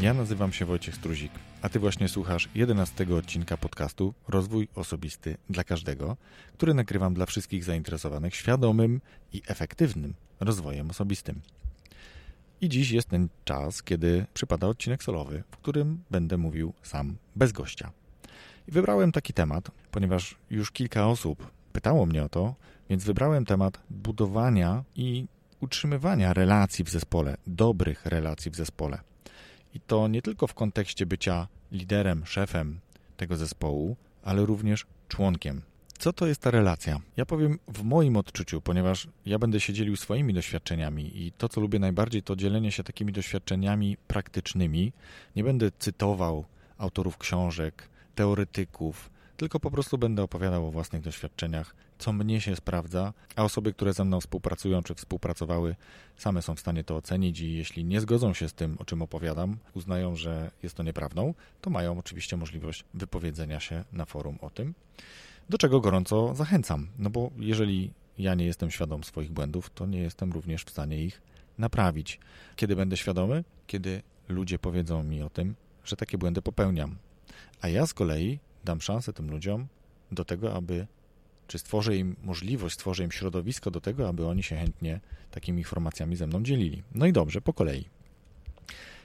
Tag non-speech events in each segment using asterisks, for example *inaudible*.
Ja nazywam się Wojciech Struzik, a Ty właśnie słuchasz 11 odcinka podcastu Rozwój Osobisty dla Każdego, który nagrywam dla wszystkich zainteresowanych świadomym i efektywnym rozwojem osobistym. I dziś jest ten czas, kiedy przypada odcinek solowy, w którym będę mówił sam bez gościa. I wybrałem taki temat, ponieważ już kilka osób pytało mnie o to, więc wybrałem temat budowania i utrzymywania relacji w zespole, dobrych relacji w zespole. I to nie tylko w kontekście bycia liderem, szefem tego zespołu, ale również członkiem. Co to jest ta relacja? Ja powiem w moim odczuciu, ponieważ ja będę się dzielił swoimi doświadczeniami i to, co lubię najbardziej, to dzielenie się takimi doświadczeniami praktycznymi. Nie będę cytował autorów książek, teoretyków, tylko po prostu będę opowiadał o własnych doświadczeniach, co mnie się sprawdza, a osoby, które ze mną współpracują czy współpracowały, same są w stanie to ocenić i jeśli nie zgodzą się z tym, o czym opowiadam, uznają, że jest to nieprawdą, to mają oczywiście możliwość wypowiedzenia się na forum o tym, do czego gorąco zachęcam, no bo jeżeli ja nie jestem świadom swoich błędów, to nie jestem również w stanie ich naprawić. Kiedy będę świadomy? Kiedy ludzie powiedzą mi o tym, że takie błędy popełniam. A ja z kolei dam szansę tym ludziom do tego, aby, czy stworzę im możliwość, stworzę im środowisko do tego, aby oni się chętnie takimi informacjami ze mną dzielili. No i dobrze, po kolei.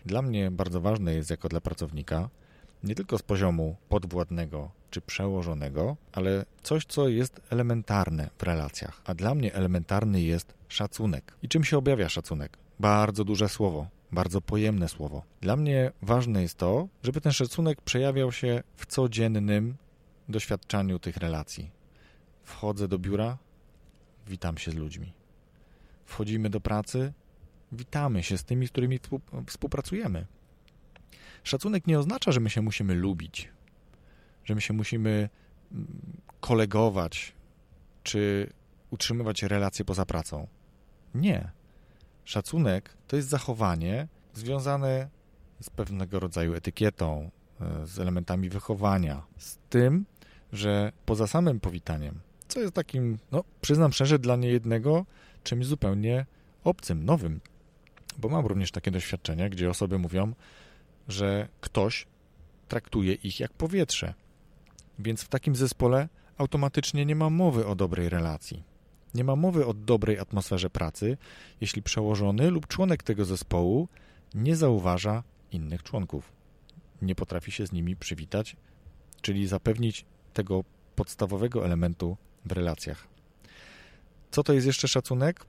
Dla mnie bardzo ważne jest, jako dla pracownika, nie tylko z poziomu podwładnego czy przełożonego, ale coś, co jest elementarne w relacjach. A dla mnie elementarny jest szacunek. I czym się objawia szacunek? Bardzo duże słowo, bardzo pojemne słowo. Dla mnie ważne jest to, żeby ten szacunek przejawiał się w codziennym doświadczaniu tych relacji. Wchodzę do biura, witam się z ludźmi. Wchodzimy do pracy, witamy się z tymi, z którymi współpracujemy. Szacunek nie oznacza, że my się musimy lubić, że my się musimy mm, kolegować, czy utrzymywać relacje poza pracą. Nie. Szacunek to jest zachowanie związane z pewnego rodzaju etykietą, e, z elementami wychowania, z tym, że poza samym powitaniem, co jest takim, no przyznam szczerze, dla niejednego czymś zupełnie obcym, nowym, bo mam również takie doświadczenia, gdzie osoby mówią, że ktoś traktuje ich jak powietrze. Więc w takim zespole automatycznie nie ma mowy o dobrej relacji. Nie ma mowy o dobrej atmosferze pracy, jeśli przełożony lub członek tego zespołu nie zauważa innych członków. Nie potrafi się z nimi przywitać, czyli zapewnić tego podstawowego elementu w relacjach. Co to jest jeszcze szacunek?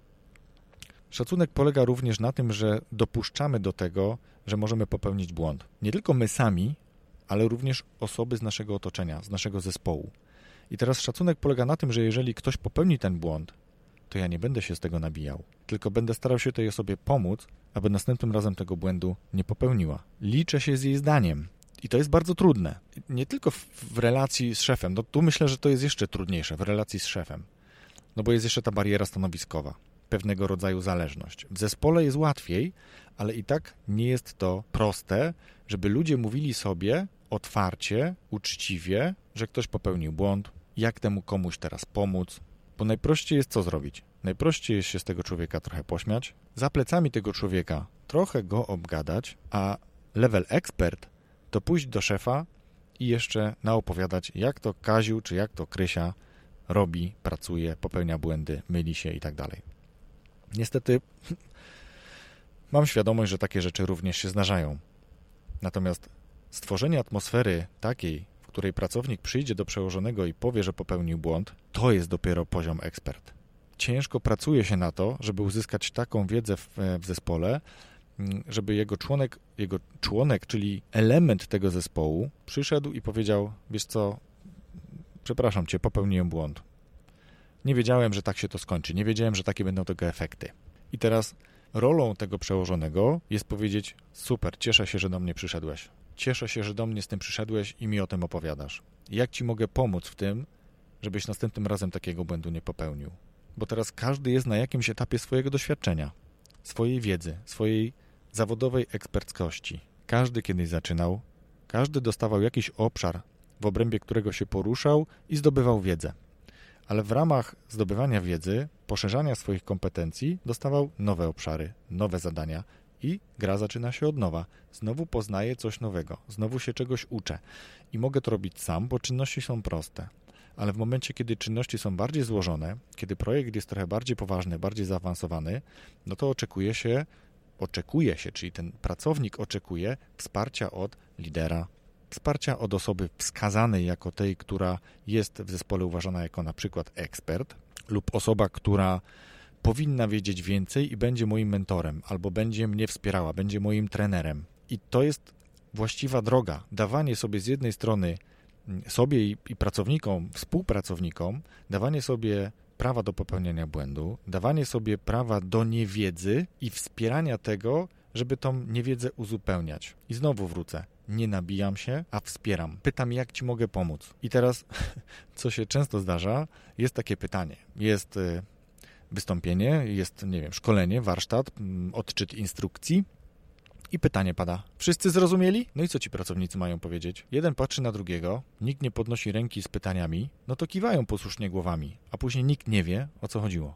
Szacunek polega również na tym, że dopuszczamy do tego, że możemy popełnić błąd. Nie tylko my sami, ale również osoby z naszego otoczenia, z naszego zespołu. I teraz szacunek polega na tym, że jeżeli ktoś popełni ten błąd, to ja nie będę się z tego nabijał, tylko będę starał się tej osobie pomóc, aby następnym razem tego błędu nie popełniła. Liczę się z jej zdaniem. I to jest bardzo trudne. Nie tylko w, relacji z szefem. No tu myślę, że to jest jeszcze trudniejsze w relacji z szefem. No bo jest jeszcze ta bariera stanowiskowa, pewnego rodzaju zależność. W zespole jest łatwiej, ale i tak nie jest to proste, żeby ludzie mówili sobie otwarcie, uczciwie, że ktoś popełnił błąd, jak temu komuś teraz pomóc, bo najprościej jest co zrobić? Najprościej jest się z tego człowieka trochę pośmiać, za plecami tego człowieka trochę go obgadać, a level ekspert to pójść do szefa i jeszcze naopowiadać, jak to Kaziu czy jak to Krysia robi, pracuje, popełnia błędy, myli się i tak dalej. Niestety *laughs* mam świadomość, że takie rzeczy również się zdarzają. Natomiast stworzenie atmosfery takiej, której pracownik przyjdzie do przełożonego i powie, że popełnił błąd, to jest dopiero poziom ekspert. Ciężko pracuje się na to, żeby uzyskać taką wiedzę w, w zespole, mm, żeby jego członek, jego członek, czyli element tego zespołu, przyszedł i powiedział: Wiesz co, przepraszam cię, popełniłem błąd. Nie wiedziałem, że tak się to skończy, nie wiedziałem, że takie będą tego efekty. I teraz rolą tego przełożonego jest powiedzieć: Super, cieszę się, że do mnie przyszedłeś. Cieszę się, że do mnie z tym przyszedłeś i mi o tym opowiadasz. Jak ci mogę pomóc w tym, żebyś następnym razem takiego błędu nie popełnił? Bo teraz każdy jest na jakimś etapie swojego doświadczenia, swojej wiedzy, swojej zawodowej eksperckości. Każdy kiedyś zaczynał, każdy dostawał jakiś obszar, w obrębie którego się poruszał i zdobywał wiedzę. Ale w ramach zdobywania wiedzy, poszerzania swoich kompetencji, dostawał nowe obszary, nowe zadania i gra zaczyna się od nowa. Znowu poznaję coś nowego, znowu się czegoś uczę i mogę to robić sam, bo czynności są proste. Ale w momencie, kiedy czynności są bardziej złożone, kiedy projekt jest trochę bardziej poważny, bardziej zaawansowany, no to oczekuje się, oczekuje się, czyli ten pracownik oczekuje wsparcia od lidera, wsparcia od osoby wskazanej jako tej, która jest w zespole uważana jako na przykład ekspert, lub osoba, która powinna wiedzieć więcej i będzie moim mentorem, albo będzie mnie wspierała, będzie moim trenerem. I to jest właściwa droga. Dawanie sobie z jednej strony mm, sobie i, pracownikom, współpracownikom, dawanie sobie prawa do popełniania błędu, dawanie sobie prawa do niewiedzy i wspierania tego, żeby tą niewiedzę uzupełniać. I znowu wrócę. Nie nabijam się, a wspieram. Pytam, jak ci mogę pomóc. I teraz, *laughs* co się często zdarza, jest takie pytanie. Jest y, wystąpienie, jest, nie wiem, szkolenie, warsztat, mm, odczyt instrukcji i pytanie pada. Wszyscy zrozumieli? No i co ci pracownicy mają powiedzieć? Jeden patrzy na drugiego, nikt nie podnosi ręki z pytaniami, no to kiwają posłusznie głowami, a później nikt nie wie, o co chodziło.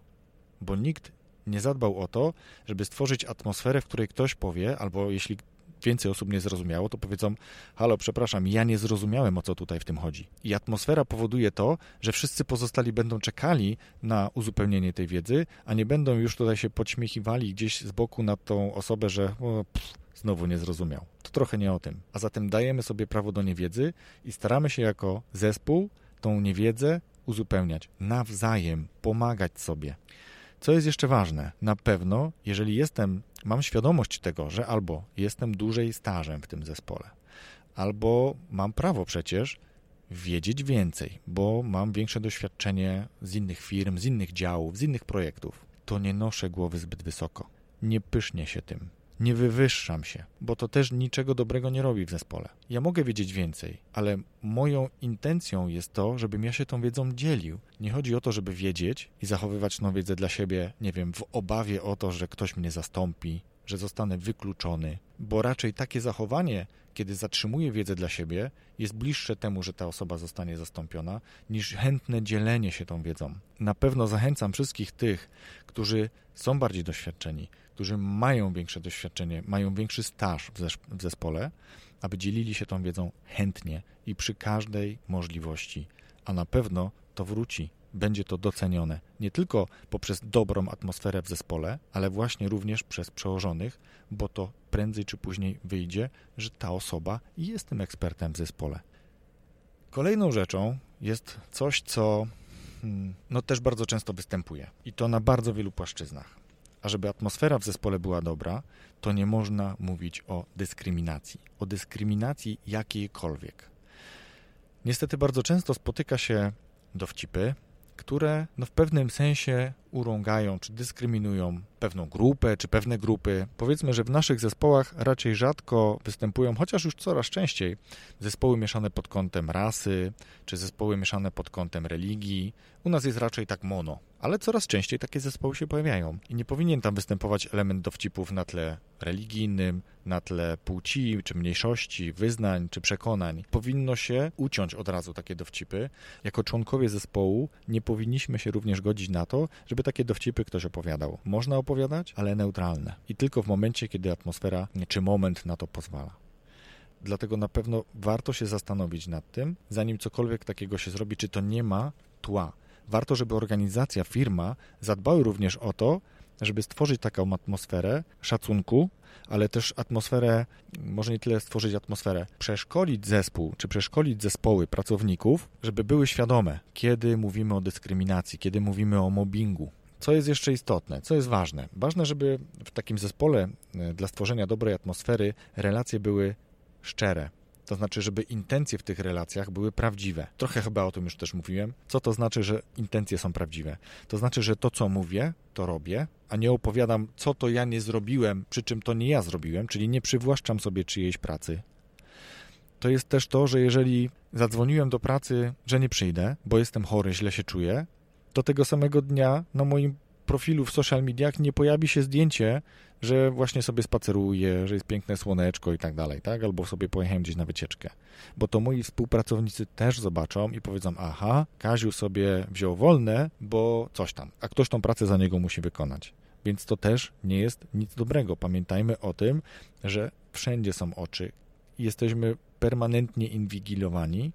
Bo nikt nie zadbał o to, żeby stworzyć atmosferę, w której ktoś powie, albo jeśli więcej osób nie zrozumiało, to powiedzą: Halo, przepraszam, ja nie zrozumiałem o co tutaj w tym chodzi. I atmosfera powoduje to, że wszyscy pozostali będą czekali na uzupełnienie tej wiedzy, a nie będą już tutaj się podśmiechiwali gdzieś z boku na tą osobę, że o, pff, znowu nie zrozumiał. To trochę nie o tym. A zatem dajemy sobie prawo do niewiedzy i staramy się jako zespół tą niewiedzę uzupełniać nawzajem, pomagać sobie. Co jest jeszcze ważne? Na pewno, jeżeli jestem, mam świadomość tego, że albo jestem dłużej stażem w tym zespole, albo mam prawo przecież wiedzieć więcej, bo mam większe doświadczenie z innych firm, z innych działów, z innych projektów, to nie noszę głowy zbyt wysoko. Nie pysznie się tym nie wywyższam się, bo to też niczego dobrego nie robi w zespole. Ja mogę wiedzieć więcej, ale moją intencją jest to, żebym ja się tą wiedzą dzielił. Nie chodzi o to, żeby wiedzieć i zachowywać tą wiedzę dla siebie, nie wiem, w obawie o to, że ktoś mnie zastąpi, że zostanę wykluczony, bo raczej takie zachowanie, kiedy zatrzymuję wiedzę dla siebie, jest bliższe temu, że ta osoba zostanie zastąpiona, niż chętne dzielenie się tą wiedzą. Na pewno zachęcam wszystkich tych, którzy są bardziej doświadczeni, którzy mają większe doświadczenie, mają większy staż w zespole, aby dzielili się tą wiedzą chętnie i przy każdej możliwości, a na pewno to wróci będzie to docenione nie tylko poprzez dobrą atmosferę w zespole, ale właśnie również przez przełożonych, bo to prędzej czy później wyjdzie, że ta osoba jest tym ekspertem w zespole. Kolejną rzeczą jest coś, co hmm, no, też bardzo często występuje i to na bardzo wielu płaszczyznach. A żeby atmosfera w zespole była dobra, to nie można mówić o dyskryminacji. O dyskryminacji jakiejkolwiek. Niestety bardzo często spotyka się dowcipy, które no, w pewnym sensie urągają czy dyskryminują pewną grupę czy pewne grupy. Powiedzmy, że w naszych zespołach raczej rzadko występują, chociaż już coraz częściej, zespoły mieszane pod kątem rasy czy zespoły mieszane pod kątem religii. U nas jest raczej tak mono, ale coraz częściej takie zespoły się pojawiają i nie powinien tam występować element dowcipów na tle religijnym, na tle płci, czy mniejszości, wyznań, czy przekonań. Powinno się uciąć od razu takie dowcipy. Jako członkowie zespołu nie powinniśmy się również godzić na to, żeby takie dowcipy ktoś opowiadał. Można opowiadać, ale neutralne. I tylko w momencie, kiedy atmosfera czy moment na to pozwala. Dlatego na pewno warto się zastanowić nad tym, zanim cokolwiek takiego się zrobi, czy to nie ma tła. Warto, żeby organizacja, firma zadbały również o to, żeby stworzyć taką atmosferę szacunku, ale też atmosferę, może nie tyle stworzyć atmosferę, przeszkolić zespół, czy przeszkolić zespoły pracowników, żeby były świadome, kiedy mówimy o dyskryminacji, kiedy mówimy o mobbingu. Co jest jeszcze istotne, co jest ważne? Ważne, żeby w takim zespole e, dla stworzenia dobrej atmosfery relacje były szczere, to znaczy, żeby intencje w tych relacjach były prawdziwe. Trochę chyba o tym już też mówiłem. Co to znaczy, że intencje są prawdziwe? To znaczy, że to, co mówię, to robię, a nie opowiadam, co to ja nie zrobiłem, przy czym to nie ja zrobiłem, czyli nie przywłaszczam sobie czyjejś pracy. To jest też to, że jeżeli zadzwoniłem do pracy, że nie przyjdę, bo jestem chory, źle się czuję, to tego samego dnia na moim profilu w social mediach nie pojawi się zdjęcie, że właśnie sobie spaceruję, że jest piękne słoneczko i tak dalej, tak? Albo sobie pojechałem gdzieś na wycieczkę. Bo to moi współpracownicy też zobaczą i powiedzą, aha, Kaziu sobie wziął wolne, bo coś tam, a ktoś tą pracę za niego musi wykonać. Więc to też nie jest nic dobrego. Pamiętajmy o tym, że wszędzie są oczy. Jesteśmy permanentnie inwigilowani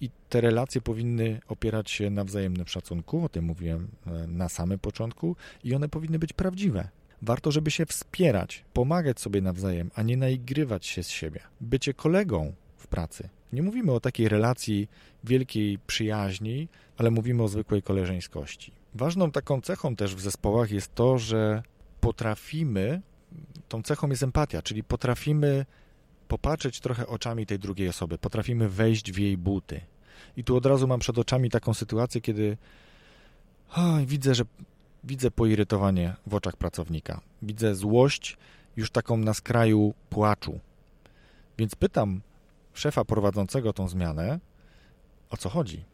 i te relacje powinny opierać się na wzajemnym szacunku, o tym mówiłem e, na samym początku, i one powinny być prawdziwe. Warto, żeby się wspierać, pomagać sobie nawzajem, a nie naigrywać się z siebie. Bycie kolegą w pracy. Nie mówimy o takiej relacji wielkiej przyjaźni, ale mówimy o zwykłej koleżeńskości. Ważną taką cechą też w zespołach jest to, że potrafimy, tą cechą jest empatia, czyli potrafimy popatrzeć trochę oczami tej drugiej osoby, potrafimy wejść w jej buty. I tu od razu mam przed oczami taką sytuację, kiedy o, widzę, że widzę poirytowanie w oczach pracownika. Widzę złość już taką na skraju płaczu. Więc pytam szefa prowadzącego tą zmianę, o co chodzi.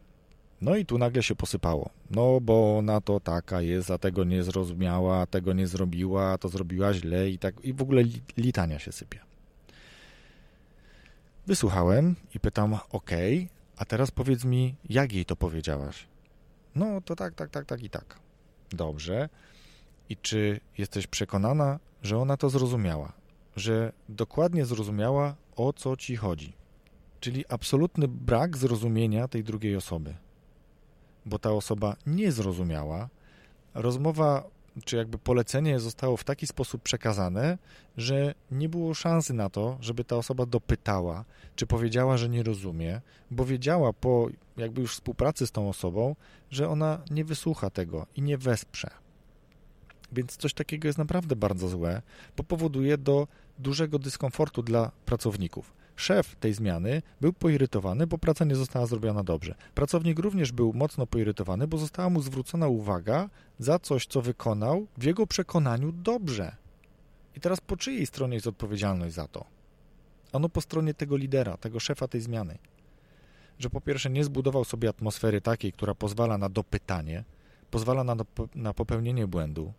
No i tu nagle się posypało. No bo ona to taka jest, a tego nie zrozumiała, tego nie zrobiła, to zrobiła źle i tak i w ogóle litania się sypie. Wysłuchałem i pytam, ok, a teraz powiedz mi, jak jej to powiedziałaś? No to tak, tak, tak, tak i tak. Dobrze. I czy jesteś przekonana, że ona to zrozumiała? Że dokładnie zrozumiała, o co ci chodzi? Czyli absolutny brak zrozumienia tej drugiej osoby. Bo ta osoba nie zrozumiała. Rozmowa, czy jakby polecenie zostało w taki sposób przekazane, że nie było szansy na to, żeby ta osoba dopytała, czy powiedziała, że nie rozumie, bo wiedziała po jakby już współpracy z tą osobą, że ona nie wysłucha tego i nie wesprze. Więc coś takiego jest naprawdę bardzo złe, bo powoduje do dużego dyskomfortu dla pracowników. Szef tej zmiany był poirytowany, bo praca nie została zrobiona dobrze. Pracownik również był mocno poirytowany, bo została mu zwrócona uwaga za coś, co wykonał w jego przekonaniu dobrze. I teraz po czyjej stronie jest odpowiedzialność za to? Ano po stronie tego lidera, tego szefa tej zmiany. Że po pierwsze nie zbudował sobie atmosfery takiej, która pozwala na dopytanie, pozwala na, na popełnienie błędu,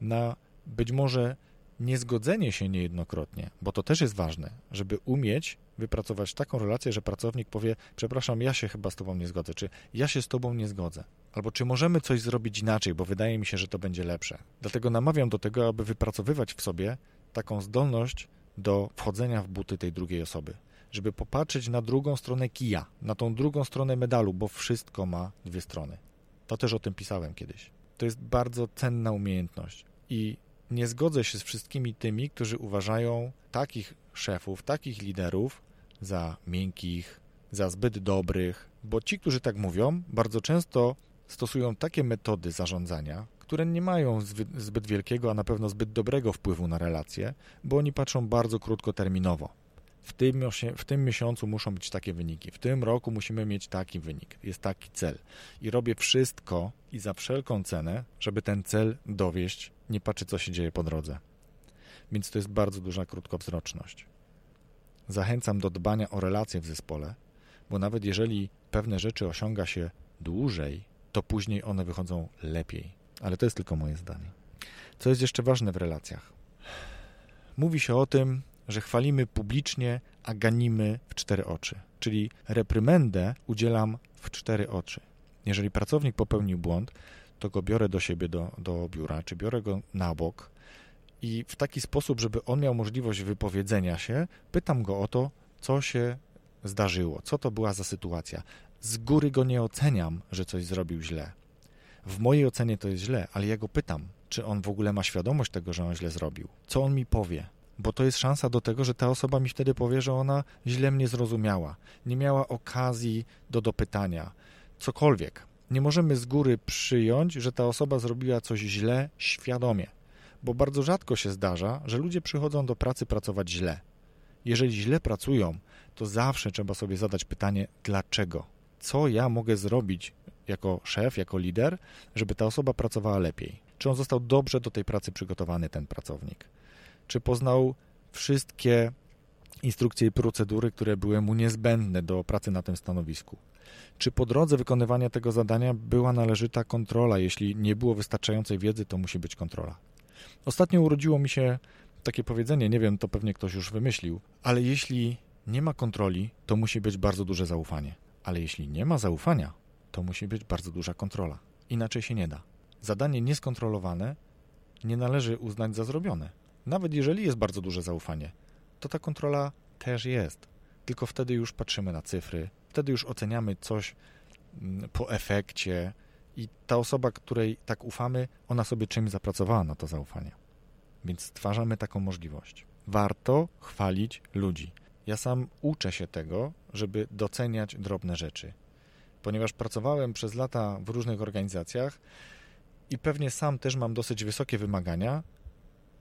na być może niezgodzenie się niejednokrotnie, bo to też jest ważne, żeby umieć wypracować taką relację, że pracownik powie: Przepraszam, ja się chyba z Tobą nie zgodzę, czy ja się z Tobą nie zgodzę, albo czy możemy coś zrobić inaczej, bo wydaje mi się, że to będzie lepsze. Dlatego namawiam do tego, aby wypracowywać w sobie taką zdolność do wchodzenia w buty tej drugiej osoby, żeby popatrzeć na drugą stronę kija, na tą drugą stronę medalu, bo wszystko ma dwie strony. To też o tym pisałem kiedyś. To jest bardzo cenna umiejętność i nie zgodzę się z wszystkimi tymi, którzy uważają takich szefów, takich liderów za miękkich, za zbyt dobrych, bo ci, którzy tak mówią, bardzo często stosują takie metody zarządzania, które nie mają zbyt wielkiego, a na pewno zbyt dobrego wpływu na relacje, bo oni patrzą bardzo krótkoterminowo. W tym, w tym miesiącu muszą być takie wyniki, w tym roku musimy mieć taki wynik, jest taki cel. I robię wszystko i za wszelką cenę, żeby ten cel dowieść, nie patrzy co się dzieje po drodze. Więc to jest bardzo duża krótkowzroczność. Zachęcam do dbania o relacje w zespole, bo nawet jeżeli pewne rzeczy osiąga się dłużej, to później one wychodzą lepiej. Ale to jest tylko moje zdanie. Co jest jeszcze ważne w relacjach? Mówi się o tym, że chwalimy publicznie, a ganimy w cztery oczy. Czyli reprymendę udzielam w cztery oczy. Jeżeli pracownik popełnił błąd, to go biorę do siebie do, do biura, czy biorę go na bok i w taki sposób, żeby on miał możliwość wypowiedzenia się, pytam go o to, co się zdarzyło, co to była za sytuacja. Z góry go nie oceniam, że coś zrobił źle. W mojej ocenie to jest źle, ale ja go pytam, czy on w ogóle ma świadomość tego, że on źle zrobił. Co on mi powie? Bo to jest szansa do tego, że ta osoba mi wtedy powie, że ona źle mnie zrozumiała, nie miała okazji do dopytania, cokolwiek. Nie możemy z góry przyjąć, że ta osoba zrobiła coś źle świadomie, bo bardzo rzadko się zdarza, że ludzie przychodzą do pracy pracować źle. Jeżeli źle pracują, to zawsze trzeba sobie zadać pytanie, dlaczego? Co ja mogę zrobić jako szef, jako lider, żeby ta osoba pracowała lepiej? Czy on został dobrze do tej pracy przygotowany, ten pracownik? Czy poznał wszystkie instrukcje i procedury, które były mu niezbędne do pracy na tym stanowisku? Czy po drodze wykonywania tego zadania była należyta kontrola? Jeśli nie było wystarczającej wiedzy, to musi być kontrola. Ostatnio urodziło mi się takie powiedzenie, nie wiem, to pewnie ktoś już wymyślił, ale jeśli nie ma kontroli, to musi być bardzo duże zaufanie. Ale jeśli nie ma zaufania, to musi być bardzo duża kontrola. Inaczej się nie da. Zadanie nieskontrolowane nie należy uznać za zrobione. Nawet jeżeli jest bardzo duże zaufanie, to ta kontrola też jest. Tylko wtedy już patrzymy na cyfry, wtedy już oceniamy coś mm, po efekcie i ta osoba, której tak ufamy, ona sobie czymś zapracowała na to zaufanie. Więc stwarzamy taką możliwość. Warto chwalić ludzi. Ja sam uczę się tego, żeby doceniać drobne rzeczy. Ponieważ pracowałem przez lata w różnych organizacjach i pewnie sam też mam dosyć wysokie wymagania,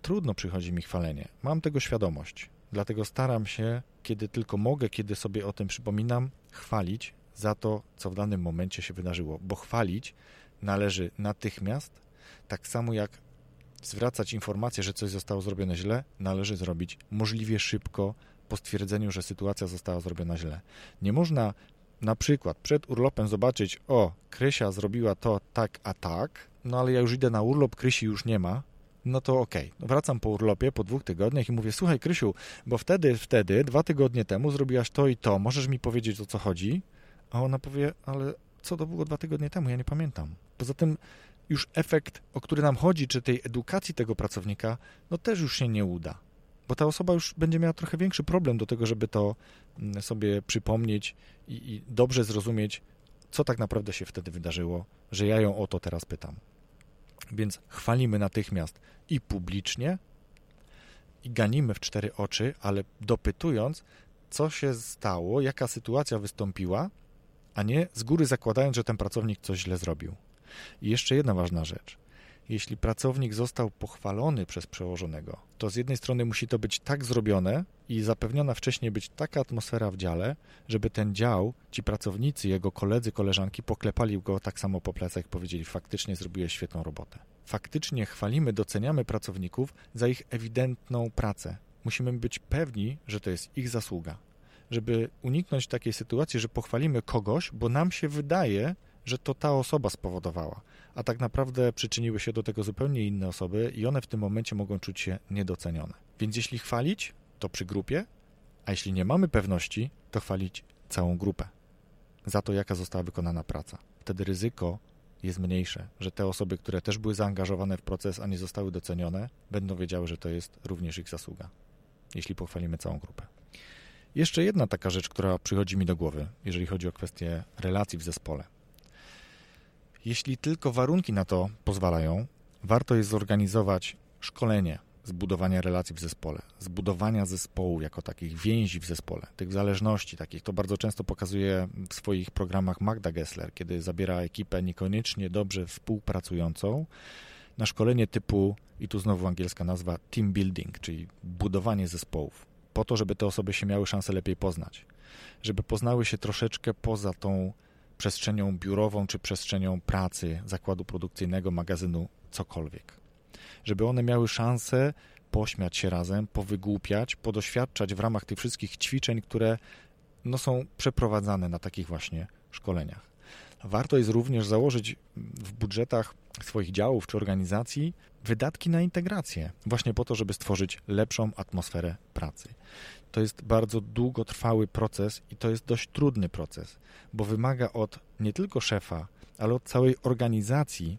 trudno przychodzi mi chwalenie. Mam tego świadomość. Dlatego staram się, kiedy tylko mogę, kiedy sobie o tym przypominam, chwalić za to, co w danym momencie się wydarzyło, bo chwalić należy natychmiast, tak samo jak zwracać informację, że coś zostało zrobione źle, należy zrobić możliwie szybko po stwierdzeniu, że sytuacja została zrobiona źle. Nie można na przykład przed urlopem zobaczyć, o, Krysia zrobiła to tak, a tak, no ale ja już idę na urlop, Krysi już nie ma, no to okej. Okay. Wracam po urlopie, po dwóch tygodniach i mówię, słuchaj Krysiu, bo wtedy, wtedy, dwa tygodnie temu zrobiłaś to i to, możesz mi powiedzieć o co chodzi? A ona powie, ale co to było dwa tygodnie temu, ja nie pamiętam. Poza tym już efekt, o który nam chodzi, czy tej edukacji tego pracownika, no też już się nie uda. Bo ta osoba już będzie miała trochę większy problem do tego, żeby to mm, sobie przypomnieć i, i dobrze zrozumieć, co tak naprawdę się wtedy wydarzyło, że ja ją o to teraz pytam. Więc chwalimy natychmiast i publicznie, i ganimy w cztery oczy, ale dopytując, co się stało, jaka sytuacja wystąpiła, a nie z góry zakładając, że ten pracownik coś źle zrobił. I jeszcze jedna ważna rzecz. Jeśli pracownik został pochwalony przez przełożonego, to z jednej strony musi to być tak zrobione i zapewniona wcześniej być taka atmosfera w dziale, żeby ten dział, ci pracownicy, jego koledzy, koleżanki poklepali go tak samo po plecach i powiedzieli: Faktycznie zrobiłeś świetną robotę. Faktycznie chwalimy, doceniamy pracowników za ich ewidentną pracę. Musimy być pewni, że to jest ich zasługa. Żeby uniknąć takiej sytuacji, że pochwalimy kogoś, bo nam się wydaje, że to ta osoba spowodowała, a tak naprawdę przyczyniły się do tego zupełnie inne osoby i one w tym momencie mogą czuć się niedocenione. Więc jeśli chwalić, to przy grupie, a jeśli nie mamy pewności, to chwalić całą grupę za to, jaka została wykonana praca. Wtedy ryzyko jest mniejsze, że te osoby, które też były zaangażowane w proces, a nie zostały docenione, będą wiedziały, że to jest również ich zasługa, jeśli pochwalimy całą grupę. Jeszcze jedna taka rzecz, która przychodzi mi do głowy, jeżeli chodzi o kwestię relacji w zespole. Jeśli tylko warunki na to pozwalają, warto jest zorganizować szkolenie zbudowania relacji w zespole, zbudowania zespołu jako takich więzi w zespole, tych zależności takich. To bardzo często pokazuje w swoich programach Magda Gessler, kiedy zabiera ekipę niekoniecznie dobrze współpracującą na szkolenie typu, i tu znowu angielska nazwa, team building, czyli budowanie zespołów, po to, żeby te osoby się miały szansę lepiej poznać, żeby poznały się troszeczkę poza tą przestrzenią biurową czy przestrzenią pracy zakładu produkcyjnego, magazynu, cokolwiek. Żeby one miały szansę pośmiać się razem, powygłupiać, podoświadczać w ramach tych wszystkich ćwiczeń, które no, są przeprowadzane na takich właśnie szkoleniach. Warto jest również założyć w budżetach swoich działów czy organizacji wydatki na integrację, właśnie po to, żeby stworzyć lepszą atmosferę pracy. To jest bardzo długotrwały proces i to jest dość trudny proces, bo wymaga od nie tylko szefa, ale od całej organizacji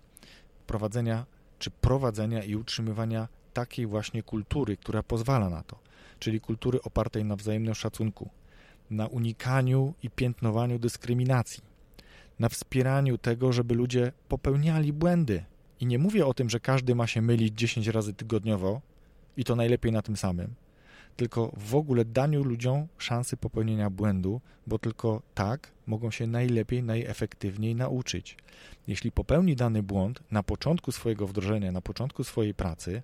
prowadzenia czy prowadzenia i utrzymywania takiej właśnie kultury, która pozwala na to, czyli kultury opartej na wzajemnym szacunku, na unikaniu i piętnowaniu dyskryminacji, na wspieraniu tego, żeby ludzie popełniali błędy. I nie mówię o tym, że każdy ma się mylić 10 razy tygodniowo i to najlepiej na tym samym, tylko w ogóle daniu ludziom szansy popełnienia błędu, bo tylko tak mogą się najlepiej, najefektywniej nauczyć. Jeśli popełni dany błąd na początku swojego wdrożenia, na początku swojej pracy,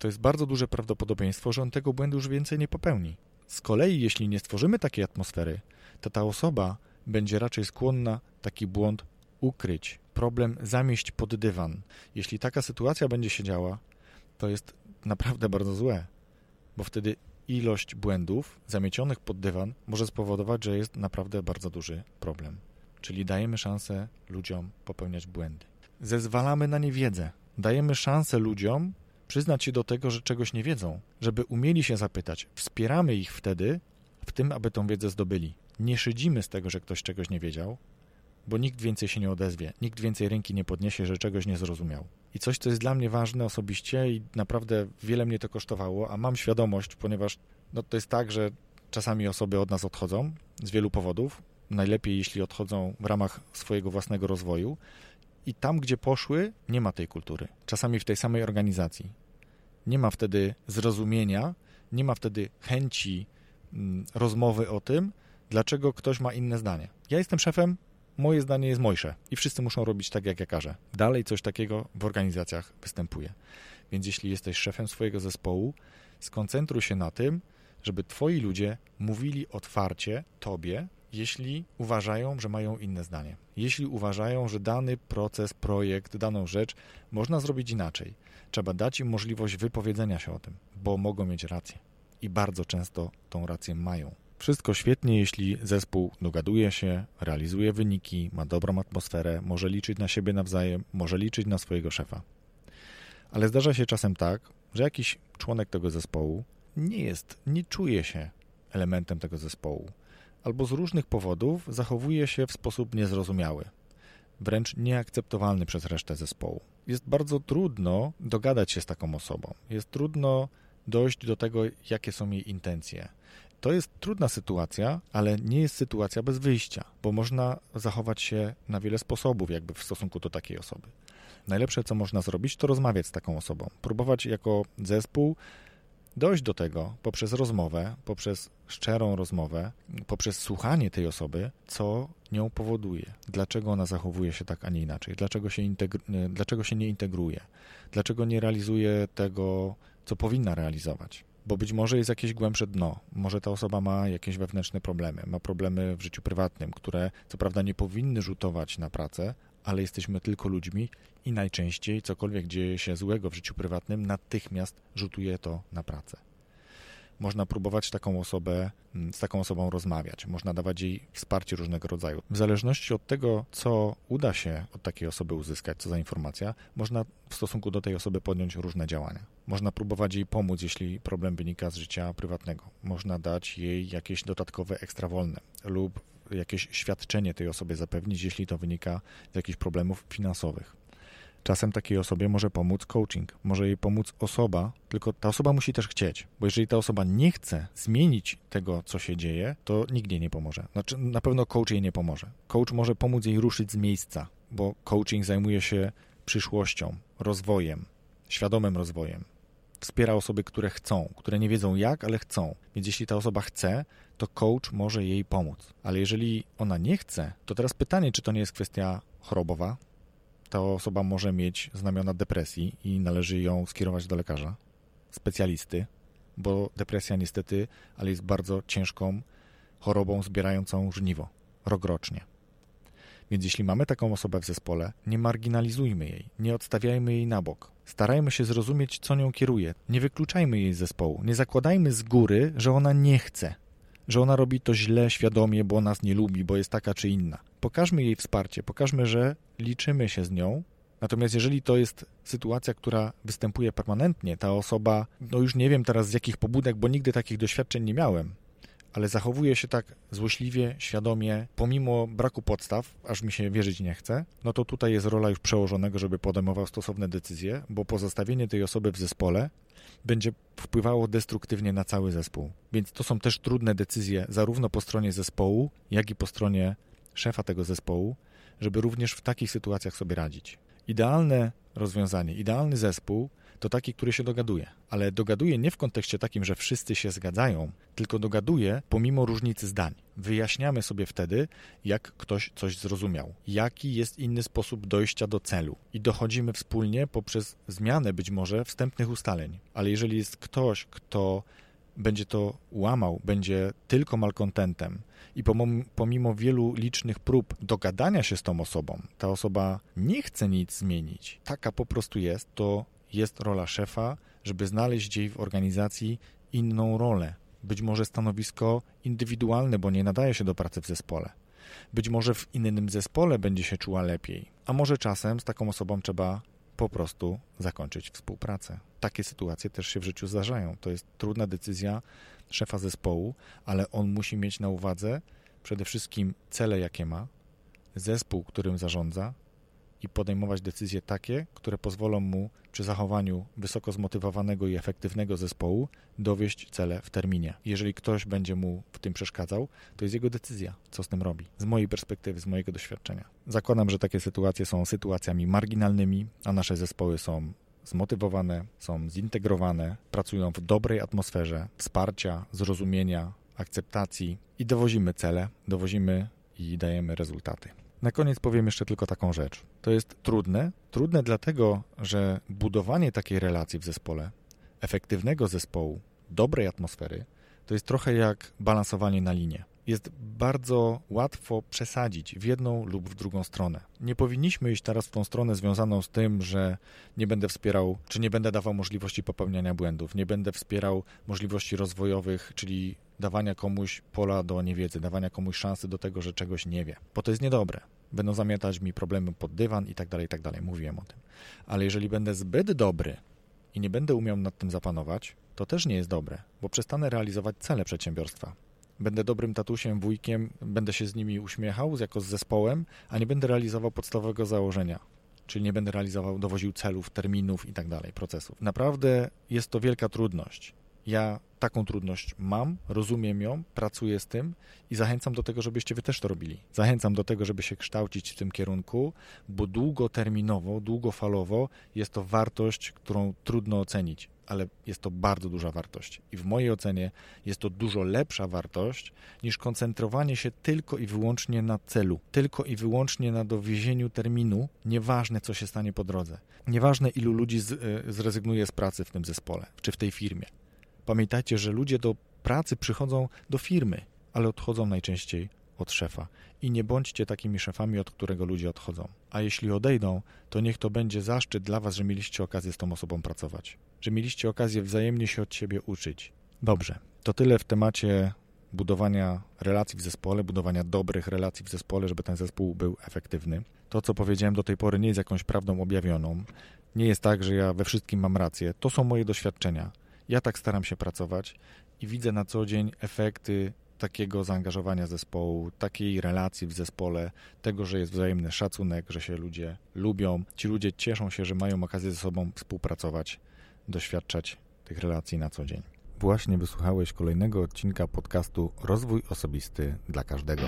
to jest bardzo duże prawdopodobieństwo, że on tego błędu już więcej nie popełni. Z kolei, jeśli nie stworzymy takiej atmosfery, to ta osoba będzie raczej skłonna taki błąd ukryć, problem zamieść pod dywan. Jeśli taka sytuacja będzie się działa, to jest naprawdę bardzo złe, bo wtedy ilość błędów zamiecionych pod dywan może spowodować, że jest naprawdę bardzo duży problem. Czyli dajemy szansę ludziom popełniać błędy. Zezwalamy na niewiedzę. Dajemy szansę ludziom przyznać się do tego, że czegoś nie wiedzą, żeby umieli się zapytać. Wspieramy ich wtedy w tym, aby tą wiedzę zdobyli. Nie szydzimy z tego, że ktoś czegoś nie wiedział, bo nikt więcej się nie odezwie, nikt więcej ręki nie podniesie, że czegoś nie zrozumiał. I coś, co jest dla mnie ważne osobiście i naprawdę wiele mnie to kosztowało, a mam świadomość, ponieważ no, to jest tak, że czasami osoby od nas odchodzą z wielu powodów. Najlepiej, jeśli odchodzą w ramach swojego własnego rozwoju. I tam, gdzie poszły, nie ma tej kultury. Czasami w tej samej organizacji. Nie ma wtedy zrozumienia, nie ma wtedy chęci mm, rozmowy o tym, dlaczego ktoś ma inne zdanie. Ja jestem szefem, moje zdanie jest mojsze i wszyscy muszą robić tak, jak ja każę. Dalej coś takiego w organizacjach występuje. Więc jeśli jesteś szefem swojego zespołu, skoncentruj się na tym, żeby twoi ludzie mówili otwarcie tobie, jeśli uważają, że mają inne zdanie. Jeśli uważają, że dany proces, projekt, daną rzecz można zrobić inaczej. Trzeba dać im możliwość wypowiedzenia się o tym, bo mogą mieć rację. I bardzo często tą rację mają. Wszystko świetnie, jeśli zespół dogaduje się, realizuje wyniki, ma dobrą atmosferę, może liczyć na siebie nawzajem, może liczyć na swojego szefa. Ale zdarza się czasem tak, że jakiś członek tego zespołu nie jest, nie czuje się elementem tego zespołu, albo z różnych powodów zachowuje się w sposób niezrozumiały, wręcz nieakceptowalny przez resztę zespołu. Jest bardzo trudno dogadać się z taką osobą. Jest trudno dojść do tego, jakie są jej intencje. To jest trudna sytuacja, ale nie jest sytuacja bez wyjścia, bo można zachować się na wiele sposobów, jakby w stosunku do takiej osoby. Najlepsze, co można zrobić, to rozmawiać z taką osobą, próbować jako zespół dojść do tego poprzez rozmowę, poprzez szczerą rozmowę, poprzez słuchanie tej osoby, co nią powoduje, dlaczego ona zachowuje się tak, a nie inaczej, dlaczego się, dlaczego się nie integruje, dlaczego nie realizuje tego, co powinna realizować bo być może jest jakieś głębsze dno. Może ta osoba ma jakieś wewnętrzne problemy, ma problemy w życiu prywatnym, które co prawda nie powinny rzutować na pracę, ale jesteśmy tylko ludźmi i najczęściej cokolwiek dzieje się złego w życiu prywatnym, natychmiast rzutuje to na pracę. Można próbować taką osobę, mm, z taką osobą rozmawiać, można dawać jej wsparcie różnego rodzaju. W zależności od tego, co uda się od takiej osoby uzyskać, co za informacja, można w stosunku do tej osoby podjąć różne działania. Można próbować jej pomóc, jeśli problem wynika z życia prywatnego. Można dać jej jakieś dodatkowe ekstra wolne lub jakieś świadczenie tej osobie zapewnić, jeśli to wynika z jakichś problemów finansowych. Czasem takiej osobie może pomóc coaching, może jej pomóc osoba, tylko ta osoba musi też chcieć, bo jeżeli ta osoba nie chce zmienić tego, co się dzieje, to nikt jej nie pomoże. Znaczy, na pewno coach jej nie pomoże. Coach może pomóc jej ruszyć z miejsca, bo coaching zajmuje się przyszłością, rozwojem, świadomym rozwojem. Wspiera osoby, które chcą, które nie wiedzą jak, ale chcą. Więc jeśli ta osoba chce, to coach może jej pomóc. Ale jeżeli ona nie chce, to teraz pytanie, czy to nie jest kwestia chorobowa, ta osoba może mieć znamiona depresji i należy ją skierować do lekarza, specjalisty, bo depresja niestety, ale jest bardzo ciężką chorobą zbierającą żniwo rokrocznie. Więc jeśli mamy taką osobę w zespole, nie marginalizujmy jej, nie odstawiajmy jej na bok. Starajmy się zrozumieć, co nią kieruje. Nie wykluczajmy jej z zespołu. Nie zakładajmy z góry, że ona nie chce że ona robi to źle, świadomie, bo nas nie lubi, bo jest taka czy inna. Pokażmy jej wsparcie, pokażmy, że liczymy się z nią. Natomiast jeżeli to jest sytuacja, która występuje permanentnie, ta osoba, no już nie wiem teraz z jakich pobudek, bo nigdy takich doświadczeń nie miałem, ale zachowuje się tak złośliwie, świadomie, pomimo braku podstaw, aż mi się wierzyć nie chce, no to tutaj jest rola już przełożonego, żeby podejmował stosowne decyzje, bo pozostawienie tej osoby w zespole będzie wpływało destruktywnie na cały zespół. Więc to są też trudne decyzje, zarówno po stronie zespołu, jak i po stronie szefa tego zespołu, żeby również w takich sytuacjach sobie radzić. Idealne rozwiązanie, idealny zespół to taki, który się dogaduje. Ale dogaduje nie w kontekście takim, że wszyscy się zgadzają, tylko dogaduje pomimo różnicy zdań. Wyjaśniamy sobie wtedy, jak ktoś coś zrozumiał, jaki jest inny sposób dojścia do celu i dochodzimy wspólnie poprzez zmianę być może wstępnych ustaleń. Ale jeżeli jest ktoś, kto będzie to łamał, będzie tylko malkontentem i pomimo, wielu licznych prób dogadania się z tą osobą, ta osoba nie chce nic zmienić, taka po prostu jest, to jest rola szefa, żeby znaleźć jej w organizacji inną rolę. Być może stanowisko indywidualne, bo nie nadaje się do pracy w zespole. Być może w innym zespole będzie się czuła lepiej, a może czasem z taką osobą trzeba po prostu zakończyć współpracę. Takie sytuacje też się w życiu zdarzają. To jest trudna decyzja szefa zespołu, ale on musi mieć na uwadze przede wszystkim cele, jakie ma, zespół, którym zarządza i podejmować decyzje takie, które pozwolą mu przy zachowaniu wysoko zmotywowanego i efektywnego zespołu dowieść cele w terminie. Jeżeli ktoś będzie mu w tym przeszkadzał, to jest jego decyzja, co z tym robi. Z mojej perspektywy, z mojego doświadczenia. Zakładam, że takie sytuacje są sytuacjami marginalnymi, a nasze zespoły są zmotywowane, są zintegrowane, pracują w dobrej atmosferze wsparcia, zrozumienia, akceptacji i dowozimy cele, dowozimy i dajemy rezultaty. Na koniec powiem jeszcze tylko taką rzecz. To jest trudne. Trudne dlatego, że budowanie takiej relacji w zespole, efektywnego zespołu, dobrej atmosfery, to jest trochę jak balansowanie na linie. Jest bardzo łatwo przesadzić w jedną lub w drugą stronę. Nie powinniśmy iść teraz w tą stronę związaną z tym, że nie będę wspierał, czy nie będę dawał możliwości popełniania błędów, nie będę wspierał możliwości rozwojowych, czyli dawania komuś pola do niewiedzy, dawania komuś szansy do tego, że czegoś nie wie, bo to jest niedobre. Będą zamiatać mi problemy pod dywan i tak dalej, i tak dalej. Mówiłem o tym. Ale jeżeli będę zbyt dobry i nie będę umiał nad tym zapanować, to też nie jest dobre, bo przestanę realizować cele przedsiębiorstwa. Będę dobrym tatusiem, wujkiem, będę się z nimi uśmiechał jako z zespołem, a nie będę realizował podstawowego założenia, czyli nie będę realizował, dowoził celów, terminów i tak dalej, procesów. Naprawdę jest to wielka trudność. Ja taką trudność mam, rozumiem ją, pracuję z tym i zachęcam do tego, żebyście wy też to robili. Zachęcam do tego, żeby się kształcić w tym kierunku, bo długoterminowo, długofalowo jest to wartość, którą trudno ocenić, ale jest to bardzo duża wartość. I w mojej ocenie jest to dużo lepsza wartość niż koncentrowanie się tylko i wyłącznie na celu, tylko i wyłącznie na dowiezieniu terminu, nieważne co się stanie po drodze. Nieważne ilu ludzi y, zrezygnuje z pracy w tym zespole czy w tej firmie. Pamiętajcie, że ludzie do pracy przychodzą do firmy, ale odchodzą najczęściej od szefa. I nie bądźcie takimi szefami, od którego ludzie odchodzą. A jeśli odejdą, to niech to będzie zaszczyt dla Was, że mieliście okazję z tą osobą pracować, że mieliście okazję wzajemnie się od siebie uczyć. Dobrze, to tyle w temacie budowania relacji w zespole, budowania dobrych relacji w zespole, żeby ten zespół był efektywny. To, co powiedziałem do tej pory, nie jest jakąś prawdą objawioną. Nie jest tak, że ja we wszystkim mam rację. To są moje doświadczenia. Ja tak staram się pracować i widzę na co dzień efekty takiego zaangażowania zespołu, takiej relacji w zespole, tego, że jest wzajemny szacunek, że się ludzie lubią. Ci ludzie cieszą się, że mają okazję ze sobą współpracować, doświadczać tych relacji na co dzień. Właśnie wysłuchałeś kolejnego odcinka podcastu Rozwój Osobisty dla Każdego.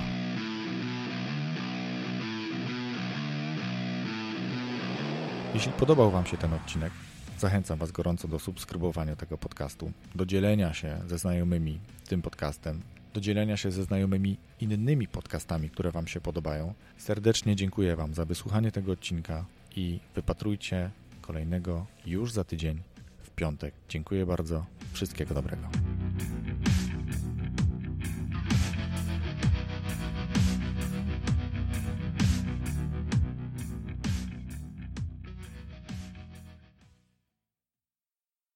Jeśli podobał Wam się ten odcinek, Zachęcam Was gorąco do subskrybowania tego podcastu, do dzielenia się ze znajomymi tym podcastem, do dzielenia się ze znajomymi innymi podcastami, które Wam się podobają. Serdecznie dziękuję Wam za wysłuchanie tego odcinka i wypatrujcie kolejnego już za tydzień w piątek. Dziękuję bardzo. Wszystkiego dobrego.